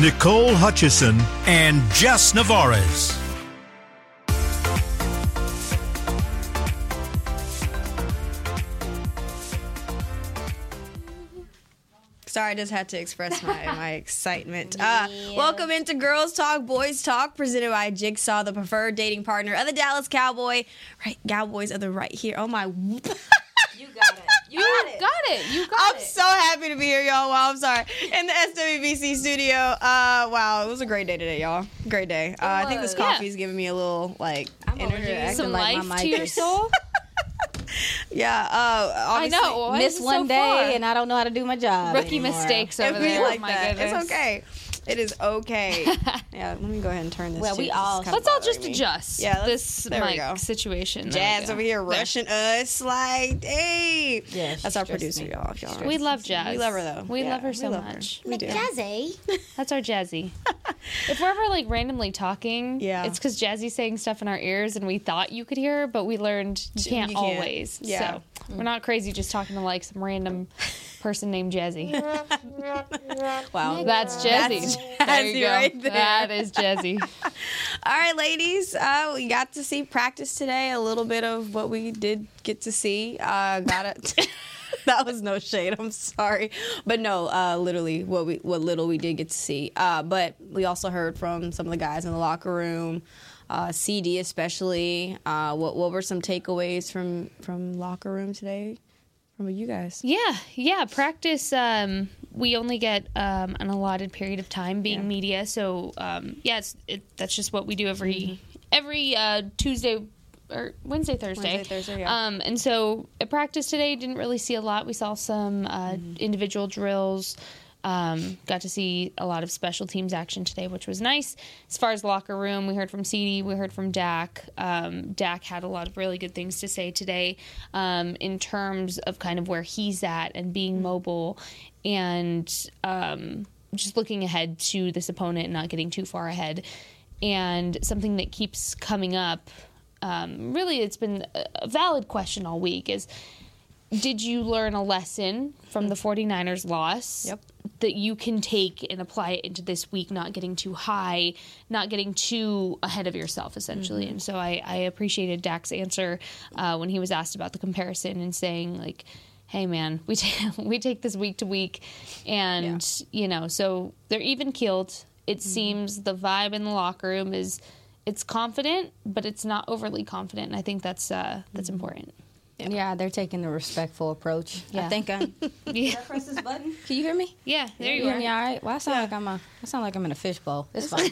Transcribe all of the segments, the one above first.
Nicole Hutchison, and Jess Navarez. Sorry, I just had to express my, my excitement. Uh, welcome into Girls Talk, Boys Talk, presented by Jigsaw, the preferred dating partner of the Dallas Cowboy. Right, Cowboys are the right here. Oh my! You got it. You got it. You got I'm it. so happy to be here, y'all. Wow, I'm sorry. In the SWBC studio. Uh, wow, it was a great day today, y'all. Great day. Uh, I think this was. coffee Yeah. is giving me a little like I'm energy. Some like life my to your soul. Yeah. Uh, I know. Why miss one so day far? and I don't know how to do my job. Rookie anymore. mistakes over there. like oh my that. goodness. It's okay. It is okay. yeah, let me go ahead and turn this. Well, too, we 'cause all- kinda Let's all just me. adjust. Yeah, let's- this there we mic go. situation. Jazz go. over here There. rushing us like, hey. Yeah, That's our producer, me. y'all. y'all We love Jazz. We love her though. We Yeah, love her so love much. We do. Jazzy. That's our Jazzy. if we're ever like randomly talking, Yeah. it's because Jazzy's saying stuff in our ears, and we thought you could hear, but we learned you You can't, can't. always. Yeah. So we're not crazy just talking to like some random person named Jazzy. Wow. That's Jazzy. That's There you Jazzy go. right there. That is Jazzy. All right, ladies. Uh, we got to see practice today. A little bit of what we did get to see. Uh, got it. that was no shade. I'm sorry, but no, uh, literally what we what little we did get to see. Uh, but we also heard from some of the guys in the locker room. Uh, CD especially. Uh, what what were some takeaways from from locker room today from you guys? Yeah, yeah. Practice. Um, we only get um, an allotted period of time being Yeah. media, so um, yeah, it's, it, that's just what we do every Mm-hmm. every uh, Tuesday or Wednesday, Thursday. Wednesday, Thursday, yeah. Um, and so at practice today, didn't really see a lot. We saw some uh, Mm-hmm. individual drills. Um, got to see a lot of special teams action today, which was nice. As far as locker room, we heard from CD, we heard from Dak. Um, Dak had a lot of really good things to say today um, in terms of kind of where he's at and being mobile and um, just looking ahead to this opponent and not getting too far ahead. And something that keeps coming up, um, really, it's been a a valid question all week is did you learn a lesson from the 49ers loss Yep. that you can take and apply it into this week not getting too high not getting too ahead of yourself essentially? And so I, I appreciated dak's answer uh, when he was asked about the comparison and saying like hey man we take we take this week to week. And you know so they're even keeled. It seems the vibe in the locker room is it's confident but it's not overly confident. And i think that's uh, that's important Yeah, they're taking the respectful approach. Yeah. I think I'm. yeah press this button. Can you hear me? yeah there you hear are me all right? Well, I sound like I'm a. I sound like I'm in a fishbowl. It's fine.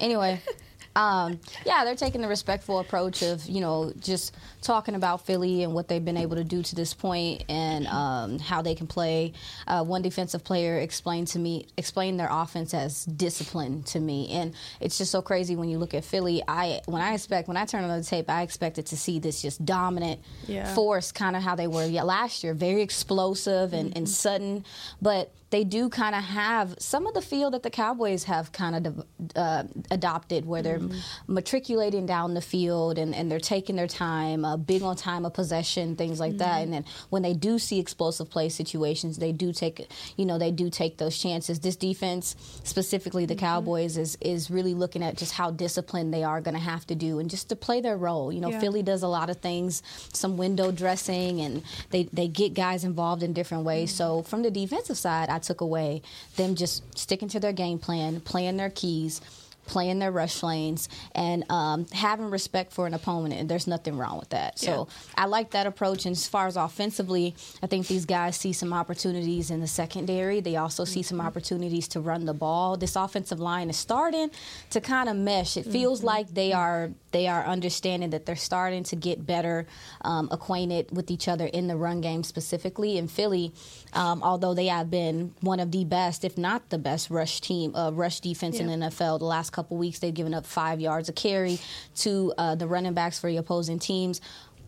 anyway, um, yeah, they're taking the respectful approach of you know just talking about Philly and what they've been able to do to this point and um, how they can play. Uh, one defensive player explained to me explained their offense as discipline to me, and it's just so crazy when you look at Philly. I when I expect when I turn on the tape, I expected to see this just dominant Yeah. force, kind of how they were yeah, last year, very explosive and, and sudden, but they do kind of have some of the feel that the Cowboys have kind of uh, adopted, where they're matriculating down the field and, and they're taking their time, uh, big on time of possession, things like that. And then when they do see explosive play situations, they do take, you know, they do take those chances. This defense, specifically the Cowboys, is is really looking at just how disciplined they are going to have to do and just to play their role. You know, Yeah. Philly does a lot of things, some window dressing, and they, they get guys involved in different ways. So from the defensive side, I took away them just sticking to their game plan, playing their keys. Playing their rush lanes and um, having respect for an opponent, and there's nothing wrong with that. So I like that approach. And as far as offensively, I think these guys see some opportunities in the secondary. They also see some opportunities to run the ball. This offensive line is starting to kind of mesh. It feels like they are they are understanding that they're starting to get better um, acquainted with each other in the run game specifically. In Philly, um, although they have been one of the best, if not the best, rush team, uh, rush defense in the NFL the last couple weeks, they've given up five yards a carry to uh, the running backs for the opposing teams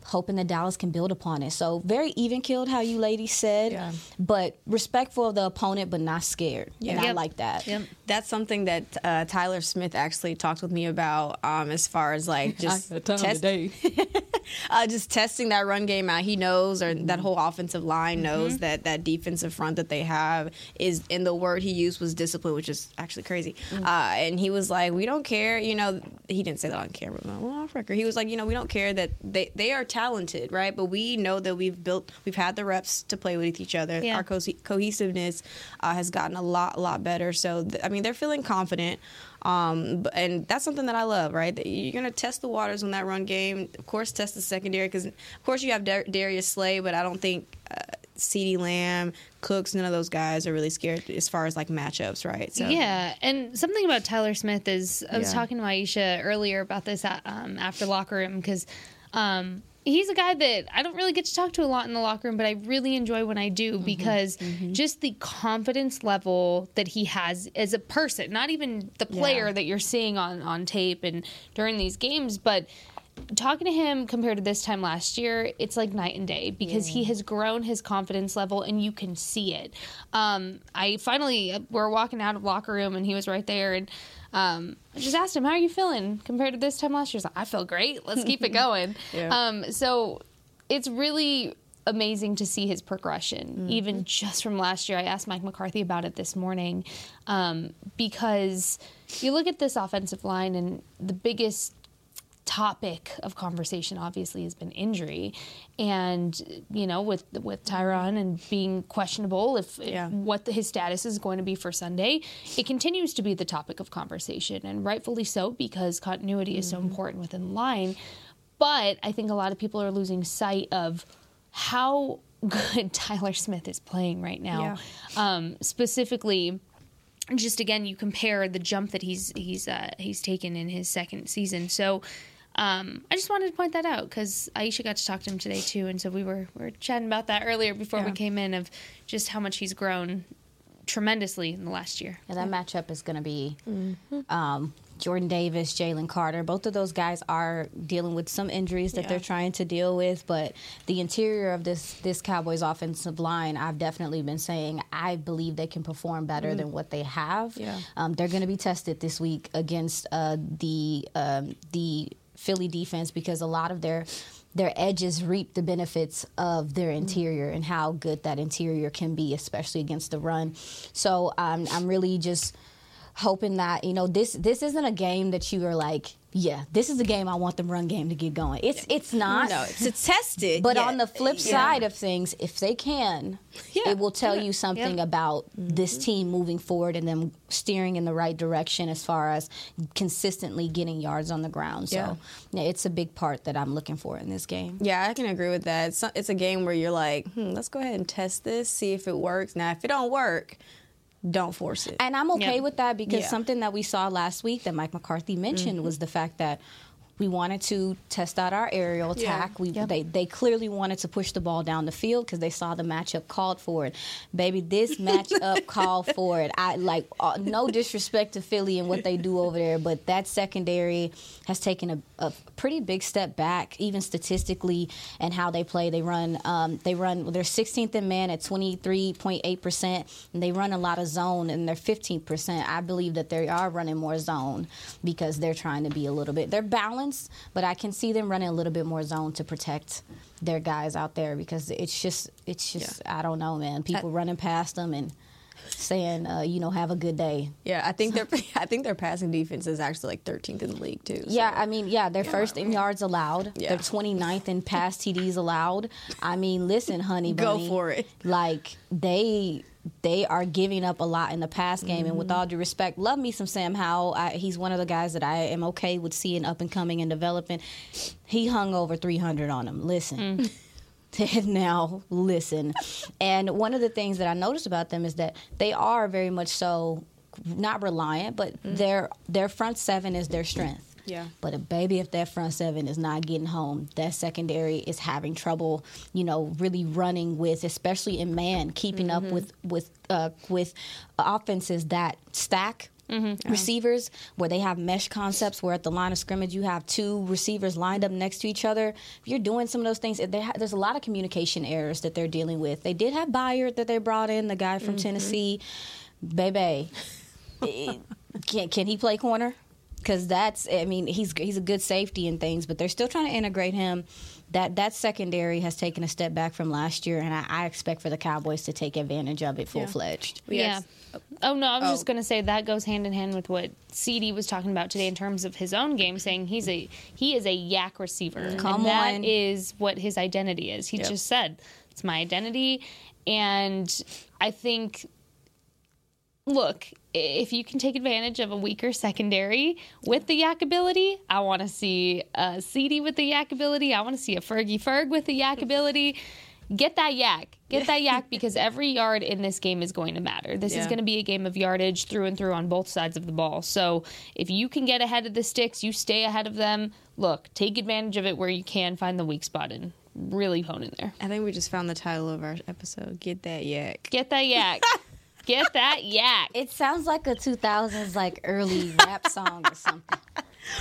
hoping that Dallas can build upon it. So very even killed, how you ladies said, Yeah. but respectful of the opponent, but not scared. Yeah. And I like that. Yep. That's something that uh, Tyler Smith actually talked with me about um, as far as like just test- uh, just testing that run game out. He knows, or that whole offensive line knows that that defensive front that they have is, and the word he used was discipline, which is actually crazy. Uh, and he was like, "We don't care," you know. He didn't say that on camera, but well, off record, he was like, "You know, we don't care that they they are talented, right? But we know that we've built, we've had the reps to play with each other. Yeah. Our co- cohesiveness uh, has gotten a lot, lot better. So, th- I mean, they're feeling confident. Um, and that's something that I love, right? You're going to test the waters on that run game. Of course, test the secondary because, of course, you have Dar- Darius Slay, but I don't think uh, CeeDee Lamb, Cooks, none of those guys are really scared as far as like matchups, right? So, Yeah, and something about Tyler Smith is I was Yeah. talking to Aisha earlier about this at, um, after locker room because um, he's a guy that I don't really get to talk to a lot in the locker room, but I really enjoy when I do Mm-hmm. because just the confidence level that he has as a person, not even the player Yeah. that you're seeing on on tape and during these games, but talking to him compared to this time last year, it's like night and day because he has grown his confidence level and you can see it. Um, I finally, we're walking out of locker room and he was right there and um, I just asked him, "How are you feeling compared to this time last year?" He's like, "I feel great. Let's keep it going." Yeah. um, so it's really amazing to see his progression, even just from last year. I asked Mike McCarthy about it this morning um, because you look at this offensive line, and the biggest topic of conversation obviously has been injury. And you know with with Tyron and being questionable if, if what the, his status is going to be for Sunday it continues to be the topic of conversation and rightfully so because continuity is so important within the line. But I think a lot of people are losing sight of how good Tyler Smith is playing right now. Um, specifically just again you compare the jump that he's he's uh, he's taken in his second season. So um, I just wanted to point that out because Aisha got to talk to him today too, and so we were we were chatting about that earlier before we came in of just how much he's grown tremendously in the last year. Yeah, that matchup is going to be Mm-hmm. um, Jordan Davis, Jalen Carter. Both of those guys are dealing with some injuries that Yeah. they're trying to deal with, but the interior of this this Cowboys offensive line, I've definitely been saying I believe they can perform better than what they have. Yeah. Um, they're going to be tested this week against uh, the um, the Philly defense because a lot of their their edges reap the benefits of their interior and how good that interior can be, especially against the run. So um, I'm really just hoping that you know this this isn't a game that you are like yeah this is a game I want the run game to get going. It's it's not. No, to test it. But yeah. on the flip Yeah. side of things, if they can, Yeah, it will tell you something about this team moving forward and them steering in the right direction as far as consistently getting yards on the ground. So, Yeah. yeah, it's a big part that I'm looking for in this game. Yeah, I can agree with that. It's, it's a game where you're like, hmm, let's go ahead and test this, see if it works. Now, if it don't work, don't force it. And I'm okay Yep. with that because Yeah. something that we saw last week that Mike McCarthy mentioned mm-hmm. was the fact that we wanted to test out our aerial Yeah. attack. We they they clearly wanted to push the ball down the field because they saw the matchup called for it. Baby, this matchup called for it. I like uh, no disrespect to Philly and what they do over there, but that secondary has taken a, a pretty big step back, even statistically, and how they play. They run um, they run they're 16th in man at 23.8 percent, and they run a lot of zone, and they're 15 percent. I believe that they are running more zone because they're trying to be a little bit they're balanced, but I can see them running a little bit more zone to protect their guys out there because it's just it's just I don't know, man. People running past them and saying, uh, you know, have a good day. yeah, I think their I think their passing defense is actually like 13th in the league too. so- Yeah, I mean, yeah, they're first in yards allowed. Yeah. They're 29th in pass TDs allowed. I mean, listen, honey Go bunny, for it. Like they they are giving up a lot in the pass game, and Mm-hmm. with all due respect, love me some Sam Howell. I, he's one of the guys that I am okay with seeing up and coming and developing. He hung over 300 on him. Listen. And now listen and one of the things that i noticed about them is that they are very much so not reliant but their their front seven is their strength Yeah. But a baby, if that front seven is not getting home, that secondary is having trouble, you know, really running with, especially in man, keeping Mm-hmm. up with with uh, with offenses that stack. Mm-hmm. Receivers where they have mesh concepts, where at the line of scrimmage you have two receivers lined up next to each other. If you're doing some of those things, they ha- there's a lot of communication errors that they're dealing with. They did have Byard that they brought in, the guy from Mm-hmm. Tennessee, Bebe. Eh, can can he play corner? Because that's I mean he's he's a good safety and things, but they're still trying to integrate him. That that secondary has taken a step back from last year, and I, I expect for the Cowboys to take advantage of it full fledged. We yeah. got- Oh no, I was Oh. just gonna say that goes hand in hand with what CD was talking about today in terms of his own game, saying he's a he is a yak receiver, mm-hmm. Come and that on. is what his identity is. He Yep. just said it's my identity, and I think look, if you can take advantage of a weaker secondary with the yak ability, I want to see a CD with the yak ability. I want to see a Fergie Ferg with the yak ability. Get that yak. Get that yak because every yard in this game is going to matter. This is going to be a game of yardage through and through on both sides of the ball. So if you can get ahead of the sticks, you stay ahead of them. Look, take advantage of it where you can find the weak spot and really hone in there. I think we just found the title of our episode. Get that yak. Get that yak. Get that yak. It sounds like a 2000s like early rap song or something.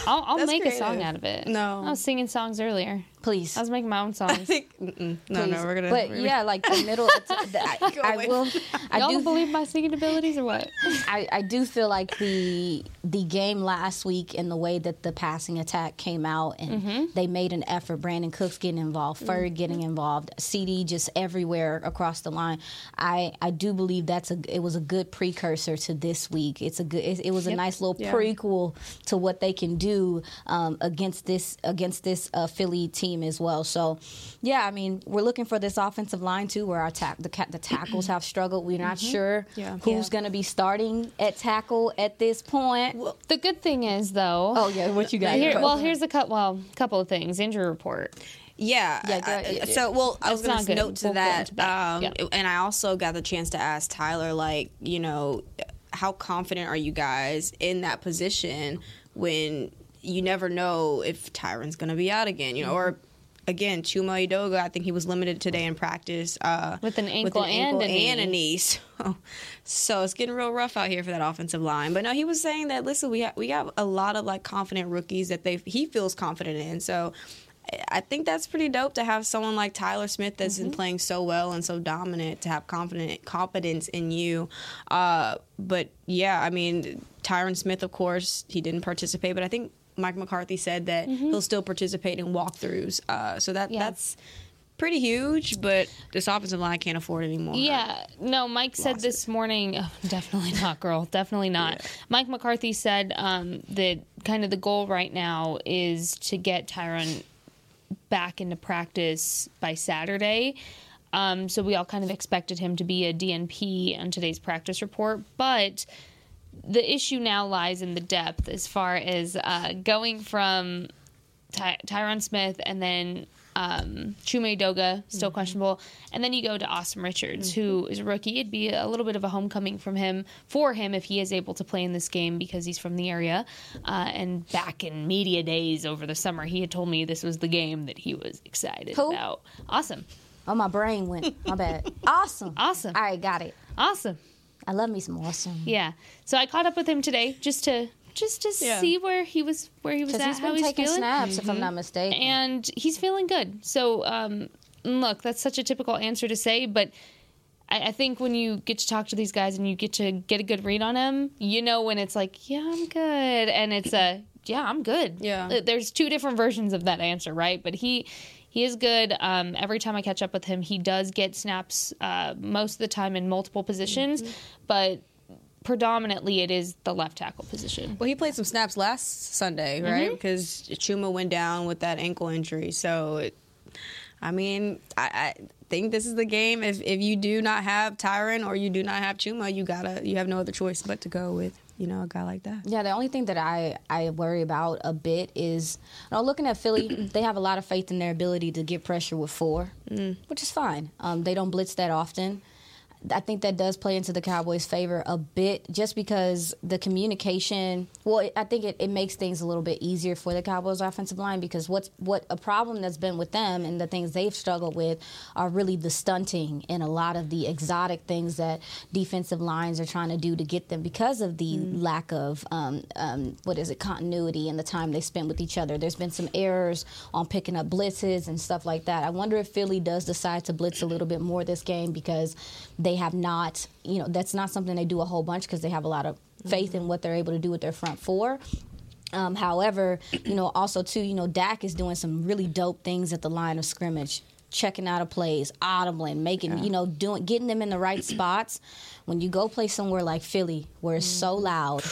I'll, I'll That's make a song out of it. No. I was singing songs earlier. Please. I was making my own songs. I think no, Please. no, we're gonna. But we're- yeah, like the middle. It's, I, Go I away. will. I Y'all do don't believe my singing abilities or what? I, I do feel like the the game last week and the way that the passing attack came out and Mm-hmm. they made an effort. Brandin Cooks getting involved, Ferg getting involved, CD just everywhere across the line. I, I do believe that's a it was a good precursor to this week. It's a good it, it was a nice little Yeah. prequel to what they can do um, against this against this uh, Philly team as well. So yeah, I mean we're looking for this offensive line too, where our ta- the ca- the tackles have struggled. We're not sure Yeah. who's Yeah. going to be starting at tackle at this point. The good thing is, though. oh yeah, what you got? Here, well, here's a couple. Well, couple of things. Injury report. Yeah. Yeah, go I- I- so, well, I was going to note to We'll that. that. Um, Yeah. And I also got the chance to ask Tyler, like, you know, how confident are you guys in that position when you never know if Tyron's going to be out again, you know, or. Again, Chuma Edoga, I think he was limited today in practice uh, With an ankle and a and a knee. knee. So, so it's getting real rough out here for that offensive line. But no, he was saying that listen, we ha- we got a lot of like confident rookies that they he feels confident in. So I think that's pretty dope to have someone like Tyler Smith that's Mm-hmm. been playing so well and so dominant to have confident confidence in you. Uh, but yeah, I mean Tyron Smith, of course, he didn't participate, but I think Mike McCarthy said that he'll still participate in walkthroughs. Uh, so that Mm-hmm. Yeah. that's pretty huge. But this offensive line can't afford anymore. Yeah, no. Mike said this morning. Oh, definitely not, girl. Definitely not. Mike McCarthy said um, that kind of the goal right now is to get Tyron back into practice by Saturday. Um, so we all kind of expected him to be a DNP on today's practice report, but the issue now lies in the depth as far as uh, going from Ty- Tyron Smith and then um, Chuma Edoga, still questionable, and then you go to Asim Richards, who is a rookie. It'd be a little bit of a homecoming from him for him if he is able to play in this game because he's from the area. Uh, and back in media days over the summer, he had told me this was the game that he was excited Who? about. Awesome, Oh, my brain went. My bad. Awesome. Awesome. All right, got it. awesome. I love me some awesome. Yeah. So I caught up with him today just to just to Yeah. see where he was where he was Because at, he's how been he's taking feeling. snaps, if I'm not mistaken. and he's feeling good. So, um, look, that's such a typical answer to say, but I, I think when you get to talk to these guys and you get to get a good read on them, you know when it's like, yeah, I'm good, and it's a, yeah, I'm good. Yeah. There's two different versions of that answer, right? But he. He is good. Um, every time I catch up with him, he does get snaps uh, most of the time in multiple positions, but predominantly it is the left tackle position. Well, he played some snaps last Sunday, Mm-hmm. right? Because Chuma went down with that ankle injury. So, it, I mean, I, I think this is the game. If if you do not have Tyron or you do not have Chuma, you gotta you have no other choice but to go with you know a guy like that. Yeah, the only thing that I, I worry about a bit is, you know, looking at Philly, they have a lot of faith in their ability to get pressure with four, Mm. which is fine. Um, they don't blitz that often. I think that does play into the Cowboys' favor a bit, just because the communication. Well, I think it, it makes things a little bit easier for the Cowboys' offensive line because what's what a problem that's been with them and the things they've struggled with are really the stunting and a lot of the exotic things that defensive lines are trying to do to get them because of the mm. lack of um, um, what is it continuity and the time they spend with each other. There's been some errors on picking up blitzes and stuff like that. I wonder if Philly does decide to blitz a little bit more this game because they have not, you know, that's not something they do a whole bunch because they have a lot of faith in what they're able to do with their front four. Um, however, you know, also too, you know, Dak is doing some really dope things at the line of scrimmage, checking out of plays, audibling, making, yeah. you know, doing, getting them in the right spots. When you go play somewhere like Philly, where it's so loud,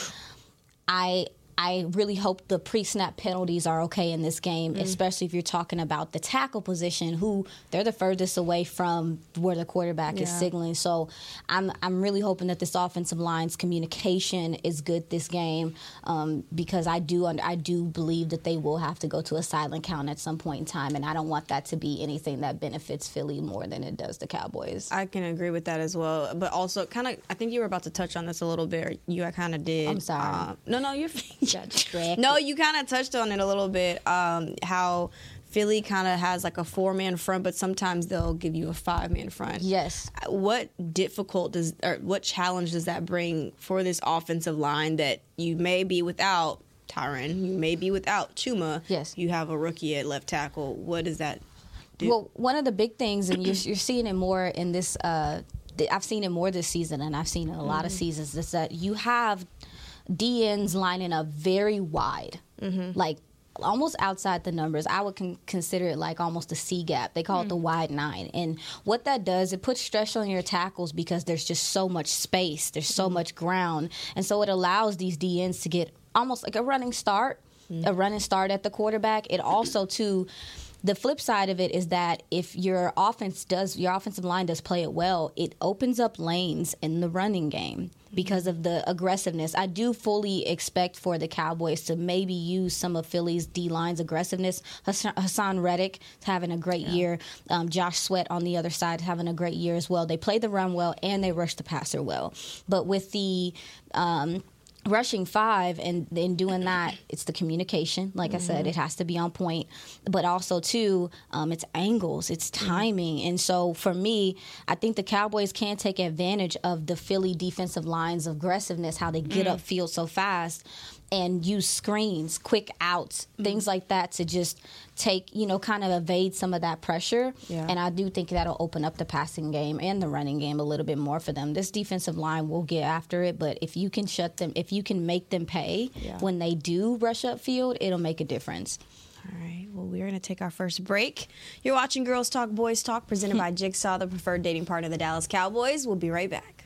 I I really hope the pre-snap penalties are okay in this game, mm. especially if you're talking about the tackle position, who they're the furthest away from where the quarterback yeah. is signaling. So I'm I'm really hoping that this offensive line's communication is good this game um, because I do I do believe that they will have to go to a silent count at some point in time, and I don't want that to be anything that benefits Philly more than it does the Cowboys. I can agree with that as well, but also kind of I think you were about to touch on this a little bit. you kind of did. I'm sorry. Uh, no, no, you're. No, you kind of touched on it a little bit. Um, how Philly kind of has like a four man front, but sometimes they'll give you a five man front. Yes. What difficult does or what challenge does that bring for this offensive line that you may be without Tyron, you may be without Chuma. Yes. You have a rookie at left tackle. What does that do? Well, one of the big things, and you're, you're seeing it more in this. Uh, I've seen it more this season, and I've seen it a lot mm-hmm. of seasons. Is that you have DNs lining up very wide, mm-hmm. like almost outside the numbers. I would con- consider it like almost a C gap. They call mm. it the mm. wide nine. And what that does, it puts stress on your tackles because there's just so much space, there's so mm. much ground. And so it allows these DNs to get almost like a running start, mm. a running start at the quarterback. It also, too, the flip side of it is that if your offense does your offensive line does play it well, it opens up lanes in the running game because of the aggressiveness. I do fully expect for the Cowboys to maybe use some of Philly's D line's aggressiveness. Haason Reddick is having a great yeah. year. Um, Josh Sweat on the other side having a great year as well. They play the run well and they rush the passer well. But with the um, rushing five and then doing that it's the communication like mm-hmm. i said mm-hmm. it has to be on point but also too um, it's angles it's mm-hmm. timing mm-hmm. and so for me i think the cowboys can take advantage of the philly defensive lines of aggressiveness how they get mm-hmm. upfield so fast and use screens, quick outs, mm-hmm. things like that to just take, you know, kind of evade some of that pressure. Yeah. And I do think that'll open up the passing game and the running game a little bit more for them. This defensive line will get after it, but if you can shut them, if you can make them pay yeah. when they do rush up field, it'll make a difference. All right. Well, we're going to take our first break. You're watching Girls Talk, Boys Talk, presented by Jigsaw, the preferred dating partner of the Dallas Cowboys. We'll be right back.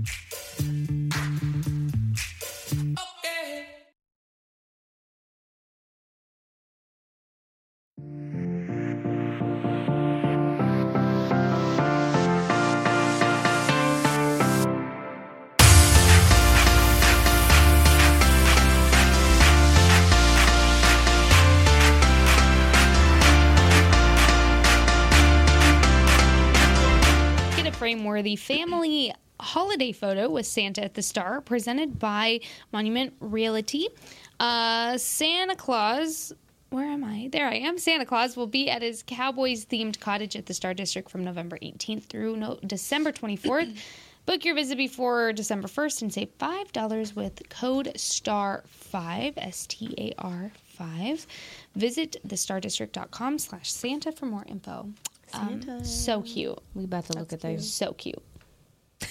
More the family holiday photo with Santa at the Star, presented by Monument Realty. Uh, Santa Claus. Where am I? There I am. Santa Claus will be at his Cowboys themed cottage at the Star District from November 18th through no- December 24th. Book your visit before December 1st and save $5 with code STAR5, S T A R 5. Visit thestardistrict.com slash Santa for more info. Um, so cute. We about to look at those. So cute.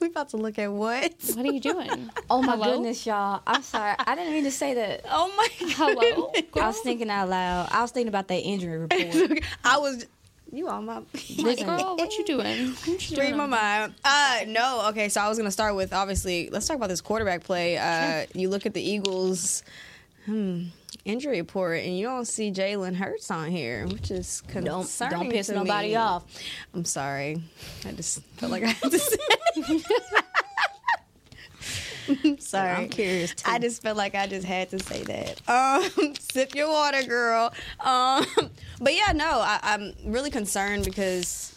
We about to look at what? What are you doing? Oh my Hello? goodness, y'all! I'm sorry. I didn't mean to say that. Oh my Hello? I was thinking out loud. I was thinking about that injury report. I was you on my Listen, Girl, what you doing? What you Read doing my mind. Uh, no. Okay, so I was gonna start with obviously. Let's talk about this quarterback play. Uh, you look at the Eagles. Hmm. Injury report, and you don't see Jalen Hurts on here, which is Don't concerning. don't piss to nobody me. off. I'm sorry. I just felt like I had to say. I'm sorry. I'm curious, too. I just felt like I just had to say that. Um, sip your water, girl. Um, but yeah, no, I, I'm really concerned because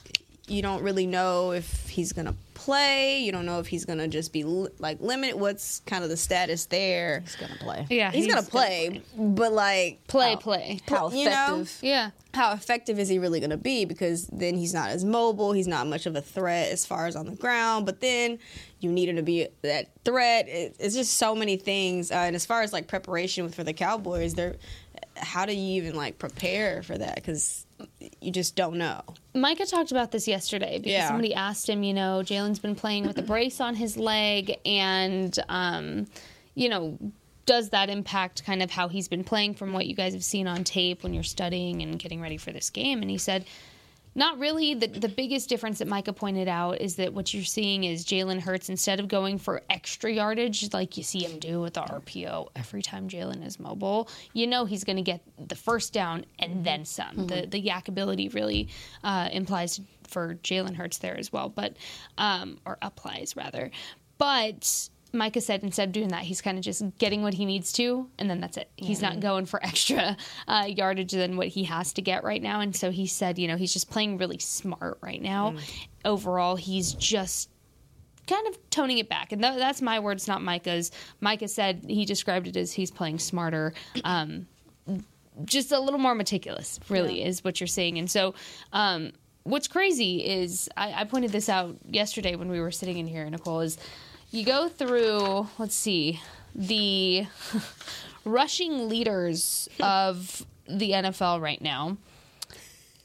you don't really know if he's gonna play. You don't know if he's gonna just be like limited. What's kind of the status there? He's gonna play. Yeah, he's, gonna play, but like Play, play. How You know? effective? Yeah. how effective is he really going to be? Because then he's not as mobile. He's not much of a threat as far as on the ground. But then you need him to be that threat. It, it's just so many things. Uh, and as far as like preparation for the Cowboys, they're how do you even like prepare for that? Because you just don't know. Micah talked about this yesterday because Yeah. somebody asked him, you know, Jalen's been playing with a brace on his leg, and, um, you know, does that impact kind of how he's been playing from what you guys have seen on tape when you're studying and getting ready for this game? And he said, not really. The, the biggest difference that Micah pointed out is that what you're seeing is Jalen Hurts, instead of going for extra yardage like you see him do with the RPO every time Jalen is mobile, you know he's going to get the first down and then some. The, the yak ability really uh, implies for Jalen Hurts there as well, but um, or applies rather. But Micah said instead of doing that, he's kind of just getting what he needs to, and then that's it. He's not going for extra uh, yardage than what he has to get right now. And so he said, you know, he's just playing really smart right now. Overall, he's just kind of toning it back. And th- that's my words, not Micah's. Micah said he described it as he's playing smarter. Um, just a little more meticulous, really, is what you're saying. And so, um, what's crazy is I, I pointed this out yesterday when we were sitting in here, Nicole, is you go through, let's see, the rushing leaders of the NFL right now.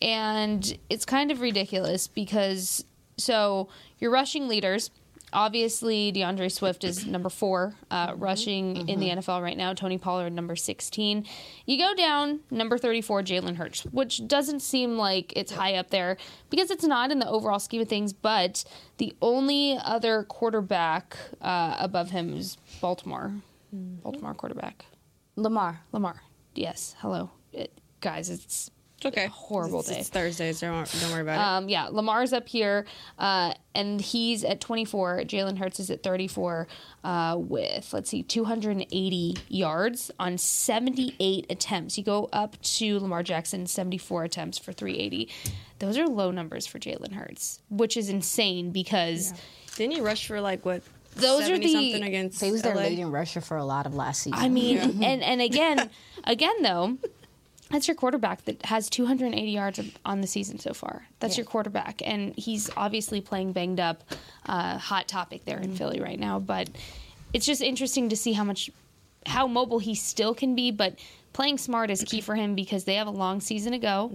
And it's kind of ridiculous because, so your rushing leaders, obviously D'Andre Swift is number four uh, rushing in the NFL right now. Tony Pollard number sixteen. You go down number thirty four, Jalen Hurts, which doesn't seem like it's high up there because it's not in the overall scheme of things. But the only other quarterback uh, above him is Baltimore. Baltimore quarterback Lamar. Lamar. Yes. Hello, it, guys. It's It's okay. Horrible it's, day. It's Thursday, so don't, don't worry about it. um, yeah, Lamar's up here, uh, and he's at 24. Jalen Hurts is at 34 uh, with, let's see, 280 yards on 78 attempts. You go up to Lamar Jackson, 74 attempts for 380. Those are low numbers for Jalen Hurts, which is insane because Didn't he rush for like what? Those are the- something against. He was their LA? leading rusher for a lot of last season. I mean, and and again, again though, that's your quarterback that has 280 yards on the season so far. That's your quarterback, and he's obviously playing banged up. Uh, hot topic there in Philly right now, but it's just interesting to see how much how mobile he still can be. But playing smart is key for him because they have a long season to go.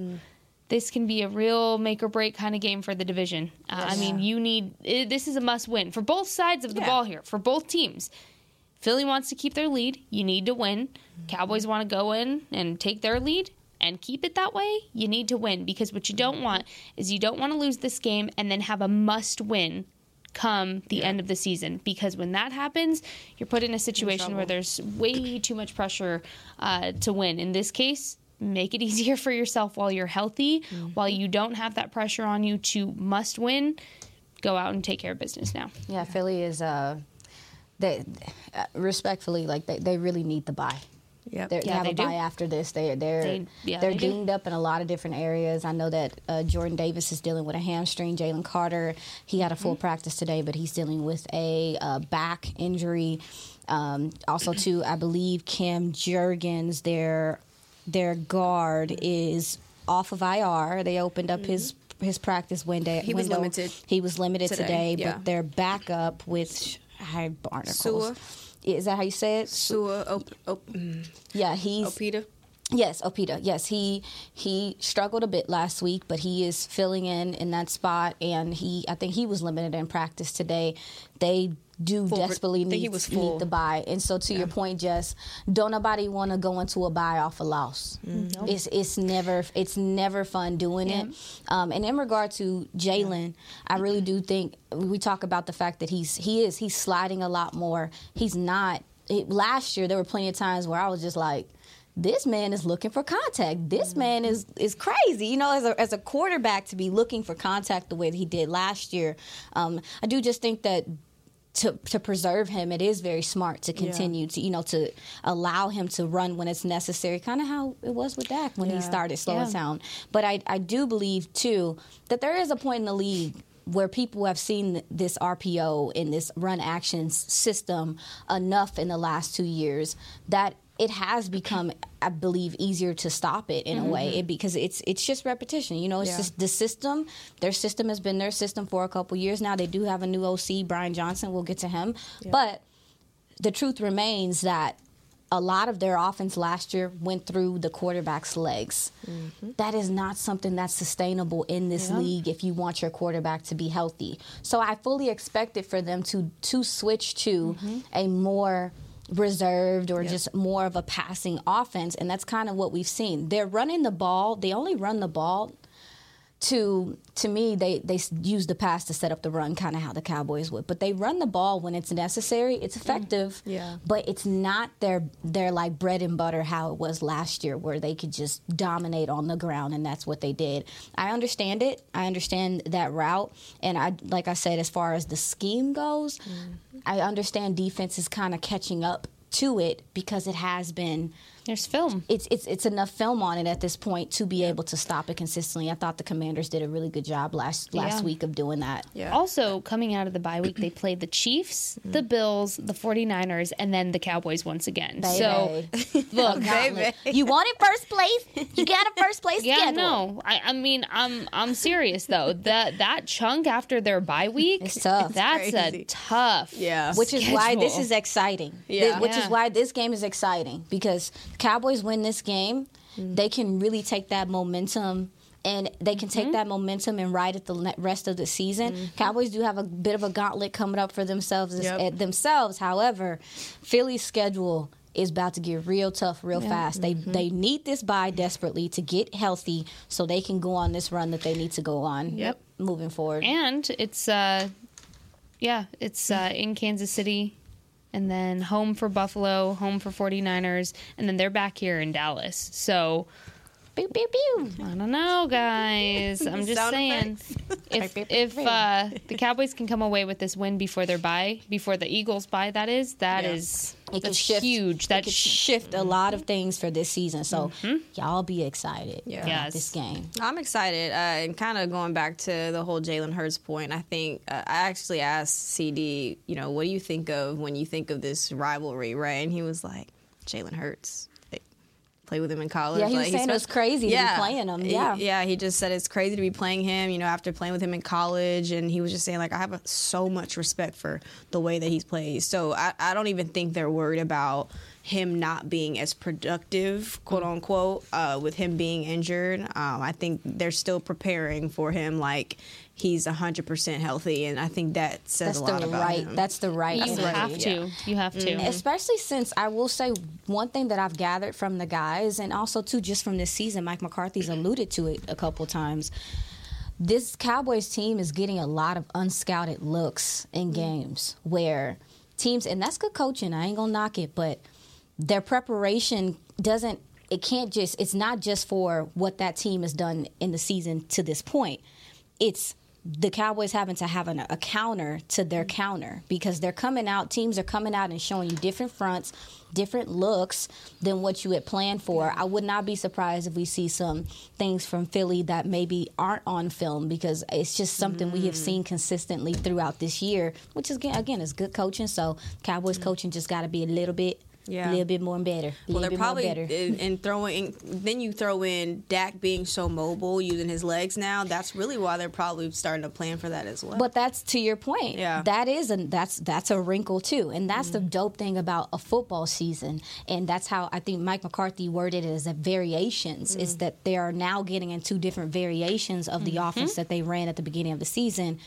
This can be a real make or break kind of game for the division. Uh, I mean, you need it, this is a must win for both sides of the Yeah. ball here for both teams. Philly wants to keep their lead. You need to win. Cowboys want to go in and take their lead and keep it that way. You need to win because what you don't want is you don't want to lose this game and then have a must win come the end of the season because when that happens, you're put in a situation where there's way too much pressure uh, to win. In this case, make it easier for yourself while you're healthy, while you don't have that pressure on you to must win. Go out and take care of business now. yeah, Philly is uh, they uh, respectfully like they, they really need the buy. Yep. They're, they have they a do. bye after this. They're they're They- yeah, they're they do. up in a lot of different areas. I know that uh, Jordan Davis is dealing with a hamstring. Jalen Carter he had a Mm-hmm. full practice today, but he's dealing with a uh, back injury. Um, also, too, I believe Cam Jurgens, their their guard, is off of IR. They opened up his his practice window. Mm-hmm. He was limited He was limited today, today, yeah. but their backup with high barnacles. Sua. Is that how you say it? Sua op, op, mm, Yeah, he's Opeta. Yes, Opeta. Yes, he he struggled a bit last week, but he is filling in in that spot, and he I think he was limited in practice today. They do desperately need, he was need the buy, and so to your point, Jess, don't nobody want to go into a buy off a loss. Mm-hmm. It's it's never it's never fun doing it. Um, and in regard to Jalen, I really do think we talk about the fact that he's he is he's sliding a lot more. He's not. It, last year there were plenty of times where I was just like this man is looking for contact. This man is is crazy. You know, as a as a quarterback to be looking for contact the way that he did last year. Um, I do just think that to to preserve him, it is very smart to continue to you know to allow him to run when it's necessary. Kind of how it was with Dak when he started slowing Yeah. down. But I I do believe too that there is a point in the league where people have seen this RPO in this run action system enough in the last two years that it has become, I believe, easier to stop it in a way mm-hmm. it, because it's it's just repetition. You know, it's Yeah. just the system. Their system has been their system for a couple years now. They do have a new OC, Brian Johnson. We'll get to him, but the truth remains that a lot of their offense last year went through the quarterback's legs. Mm-hmm. That is not something that's sustainable in this league if you want your quarterback to be healthy. So I fully expected for them to to switch to mm-hmm. a more reserved or just more of a passing offense and that's kind of what we've seen. They're running the ball, they only run the ball to to me they they use the pass to set up the run kind of how the cowboys would but they run the ball when it's necessary it's mm, effective Yeah. but it's not their their like bread and butter how it was last year where they could just dominate on the ground and that's what they did. I understand it. I understand that route and i like i said as far as the scheme goes mm. i understand defense is kind of catching up to it because it has been There's film. it's it's it's enough film on it at this point to be able to stop it consistently. I thought the Commanders did a really good job last last Yeah. week of doing that. Yeah. Also, coming out of the bye week, they played the Chiefs, the mm-hmm. Bills, the 49ers, and then the Cowboys once again. So, Baby. look, oh, Gauntlet. you wanted first place. You got a first place yeah, schedule. no, I, I mean, I'm I'm serious though. That that chunk after their bye week, It's tough. That's a tough. Yeah. Which is why this is exciting. Yeah. Th- Which is why this game is exciting because Cowboys win this game, they can really take that momentum and they can take that momentum and ride it the rest of the season. Cowboys do have a bit of a gauntlet coming up for themselves Yep. eh, themselves. However, Philly's schedule is about to get real tough real fast. They they need this bye desperately to get healthy so they can go on this run that they need to go on. Yep. Moving forward. And it's uh yeah, it's uh in Kansas City and then home for Buffalo, home for 49ers, and then they're back here in Dallas. So Pew, pew, pew. I don't know, guys. I'm just Sound saying, if if uh, the Cowboys can come away with this win before their bye, before the Eagles bye, that is that Yeah. is It could that's shift huge. It That could shift a lot of things for this season. So y'all be excited Yeah. about Yes. this game. I'm excited, uh, and kind of going back to the whole Jalen Hurts point. I think uh, I actually asked CD, you know, what do you think of when you think of this rivalry, right? And he was like, Jalen Hurts. Play with him in college. Yeah, he was Like, he's saying it was crazy to be playing him. Yeah. yeah. He just said it's crazy to be playing him. You know, after playing with him in college, and he was just saying like, I have a, so much respect for the way that he's played. So I, I don't even think they're worried about him not being as productive, quote unquote, uh, with him being injured. Um, I think they're still preparing for him like he's 100% healthy, and I think that says That's a lot the about right. him. That's the right. you approach. have to. You have to. Mm-hmm. Especially since I will say one thing that I've gathered from the guys, and also too just from this season, Mike McCarthy's alluded to it a couple times. This Cowboys team is getting a lot of unscouted looks in mm-hmm. games where teams, and that's good coaching. I ain't gonna knock it, but their preparation doesn't. It can't just. It's not just for what that team has done in the season to this point. It's the Cowboys having to have an, a counter to their mm-hmm. counter because they're coming out, teams are coming out and showing you different fronts, different looks than what you had planned for. I would not be surprised if we see some things from Philly that maybe aren't on film because it's just something we have mm. seen consistently throughout this year, which is again, again is good coaching. So Cowboys mm. coaching just got to be a little bit. Yeah. A little bit more and better. Well, they're bit probably better. and, and throwing. Then you throw in Dak being so mobile, using his legs now. That's really why they're probably starting to plan for that as well. But that's to your point. Yeah. That is and that's that's a wrinkle too. And that's the mm-hmm. dope thing about a football season. And that's how I think Mike McCarthy worded it as a variations is mm-hmm. that they are now getting into different variations of the mm-hmm. offense that they ran at the beginning of the season.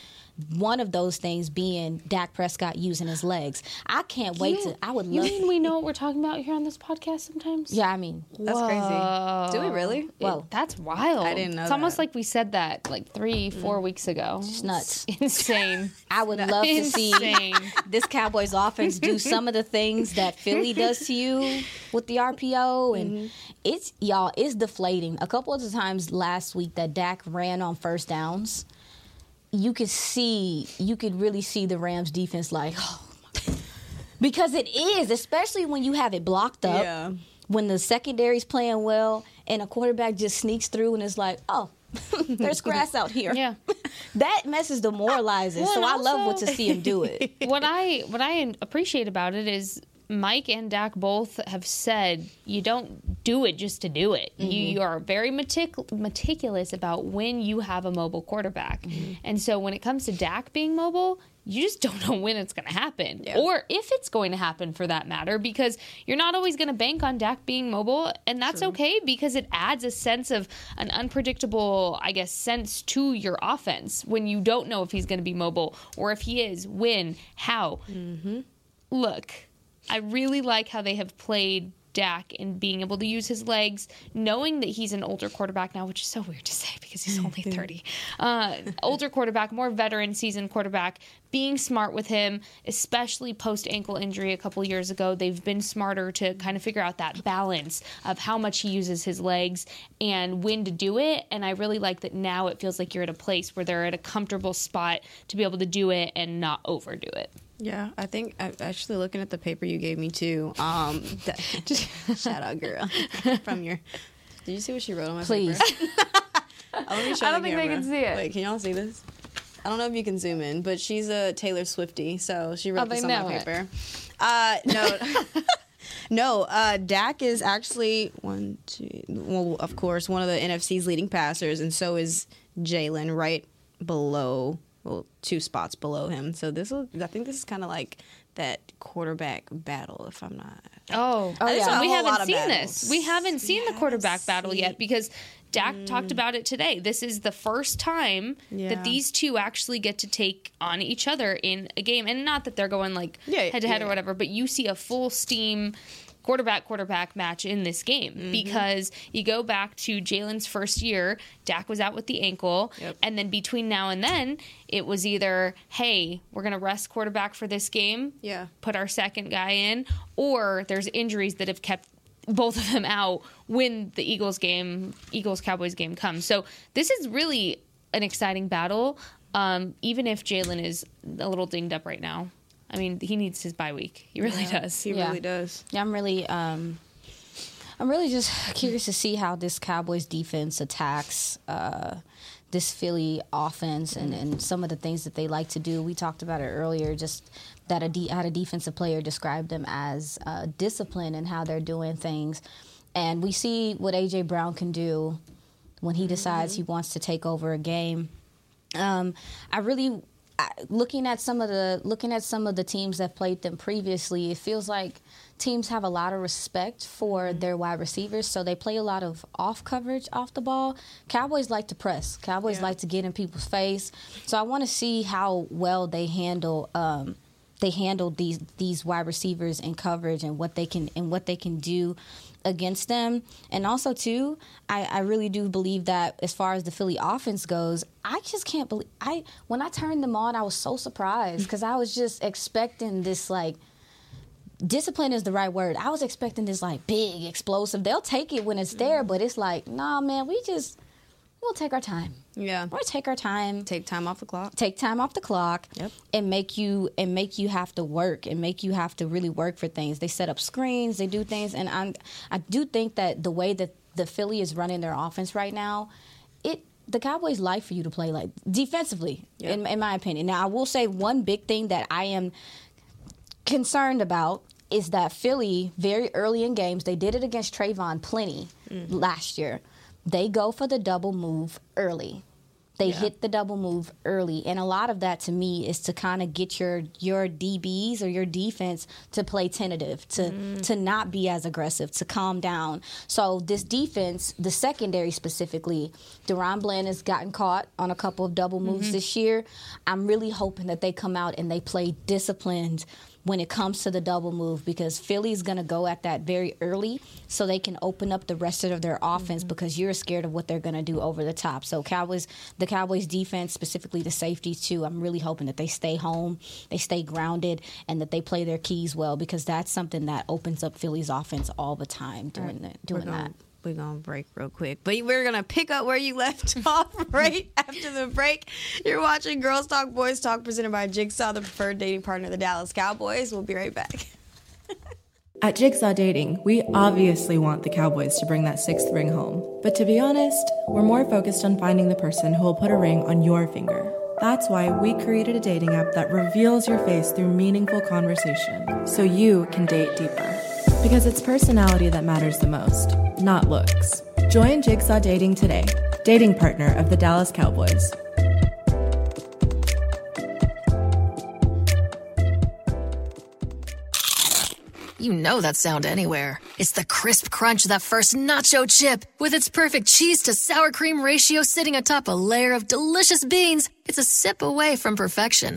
One of those things being Dak Prescott using his legs. I can't wait to I would You love mean we know what we're talking about here on this podcast sometimes? Yeah, I mean that's crazy. Do we really? well That's wild. I didn't know It's almost like we said that like three, four weeks ago. it's nuts. Insane. I would love to see this Cowboys offense do some of the things that Philly does to you with the RPO, and mm-hmm. it's y'all it's deflating. A couple of the times last week that Dak ran on first downs, you could see, you could really see the Rams defense like, oh because it is, especially when you have it blocked up. Yeah. When the secondary's playing well, and a quarterback just sneaks through and it's like, oh. There's grass out here. Yeah. that mess is demoralizing. Well, so and I love what to see him do it. what I what I appreciate about it is Mike and Dak both have said you don't do it just to do it. You, mm-hmm. you are very metic- meticulous about when you have a mobile quarterback, mm-hmm. and so when it comes to Dak being mobile. You just don't know when it's going to happen, or if it's going to happen for that matter, because you're not always going to bank on Dak being mobile, and that's okay because it adds a sense of an unpredictable, I guess, sense to your offense when you don't know if he's going to be mobile or if he is, when, how. Mm-hmm. Look, I really like how they have played Dak and being able to use his legs, knowing that he's an older quarterback now, which is so weird to say because he's only 30. Uh, older quarterback, more veteran seasoned quarterback, being smart with him, especially post ankle injury a couple years ago. They've been smarter to kind of figure out that balance of how much he uses his legs and when to do it. And I really like that now it feels like you're at a place where they're at a comfortable spot to be able to do it and not overdo it. Yeah, I think I'm actually looking at the paper you gave me too. Um, that, shout out, girl, from your. Did you see what she wrote on my Please. paper? Let me show I don't the think they camera. can see it. Wait, can y'all see this? I don't know if you can zoom in, but she's a Taylor Swifty, so she wrote Oh, they this on know my it. paper. Uh, no, no. Uh, Dak is actually one, two. Well, of course, one of the NFC's leading passers, and so is Jalen, right below, well, two spots below him. So this will. I think this is kind of like that quarterback battle, if I'm not. Oh, Oh, yeah. yeah. we haven't seen this. We haven't seen the quarterback battle seen- yet because Dak talked mm. about it today. This is the first time Yeah. that these two actually get to take on each other in a game, and not that they're going like head to head or whatever, but you see a full steam quarterback quarterback match in this game Mm-hmm. because you go back to Jalen's first year, Dak was out with the ankle, Yep. and then between now and then, it was either hey, we're gonna rest quarterback for this game, Yeah. put our second guy in, or there's injuries that have kept both of them out when the Eagles game, Eagles Cowboys game comes. So this is really an exciting battle. Um, even if Jalen is a little dinged up right now, I mean he needs his bye week. He really does. He Yeah. really does. Yeah, I'm really, um, I'm really just curious to see how this Cowboys defense attacks uh, this Philly offense and, and some of the things that they like to do. We talked about it earlier, just that a de- had a defensive player described them as uh, discipline and how they're doing things, and we see what AJ Brown can do when he decides he wants to take over a game. Um, I really, I, looking at some of the looking at some of the teams that played them previously, it feels like teams have a lot of respect for their wide receivers, so they play a lot of off coverage off the ball. Cowboys like to press. Cowboys Yeah. like to get in people's face. So I want to see how well they handle. Um, they handle these these wide receivers in coverage and what they can and what they can do against them. And also too, I, I really do believe that as far as the Philly offense goes, I just can't believe I when I turned them on, I was so surprised mm-hmm. because I was just expecting this like discipline is the right word. I was expecting this like big explosive. They'll take it when it's there, mm-hmm. but it's like, nah, man, we just we'll take our time. Yeah. We'll take our time. Take time off the clock. take time off the clock Yep. and make you and make you have to work and make you have to really work for things. They set up screens, they do things, and I I do think that the way that the Philly is running their offense right now, it the Cowboys like for you to play like defensively, in, in my opinion. Now I will say one big thing that I am concerned about is that Philly, very early in games, they did it against Trevon plenty mm. last year. They go for the double move early. They hit the double move early, and a lot of that to me is to kind of get your your DBs or your defense to play tentative, to mm. to not be as aggressive, to calm down. So this defense, the secondary specifically, DaRon Bland has gotten caught on a couple of double moves mm-hmm. this year. I'm really hoping that they come out and they play disciplined when it comes to the double move because Philly's going to go at that very early so they can open up the rest of their offense because you're scared of what they're going to do over the top. So Cowboys the Cowboys defense specifically the safeties too. I'm really hoping that they stay home, they stay grounded and that they play their keys well because that's something that opens up Philly's offense all the time doing the, doing that. We're gonna break real quick, but we're gonna pick up where you left off right after the break. You're watching Girls Talk Boys Talk, presented by Jigsaw, the preferred dating partner of the Dallas Cowboys. We'll be right back. At Jigsaw Dating, we obviously want the Cowboys to bring that sixth ring home. But to be honest, we're more focused on finding the person who will put a ring on your finger. That's why we created a dating app that reveals your face through meaningful conversation, so you can date deeper. Because it's personality that matters the most, not looks. Join Jigsaw Dating today, dating partner of the Dallas Cowboys. You know that sound anywhere. It's the crisp crunch of that first nacho chip. With its perfect cheese to sour cream ratio sitting atop a layer of delicious beans, it's a sip away from perfection.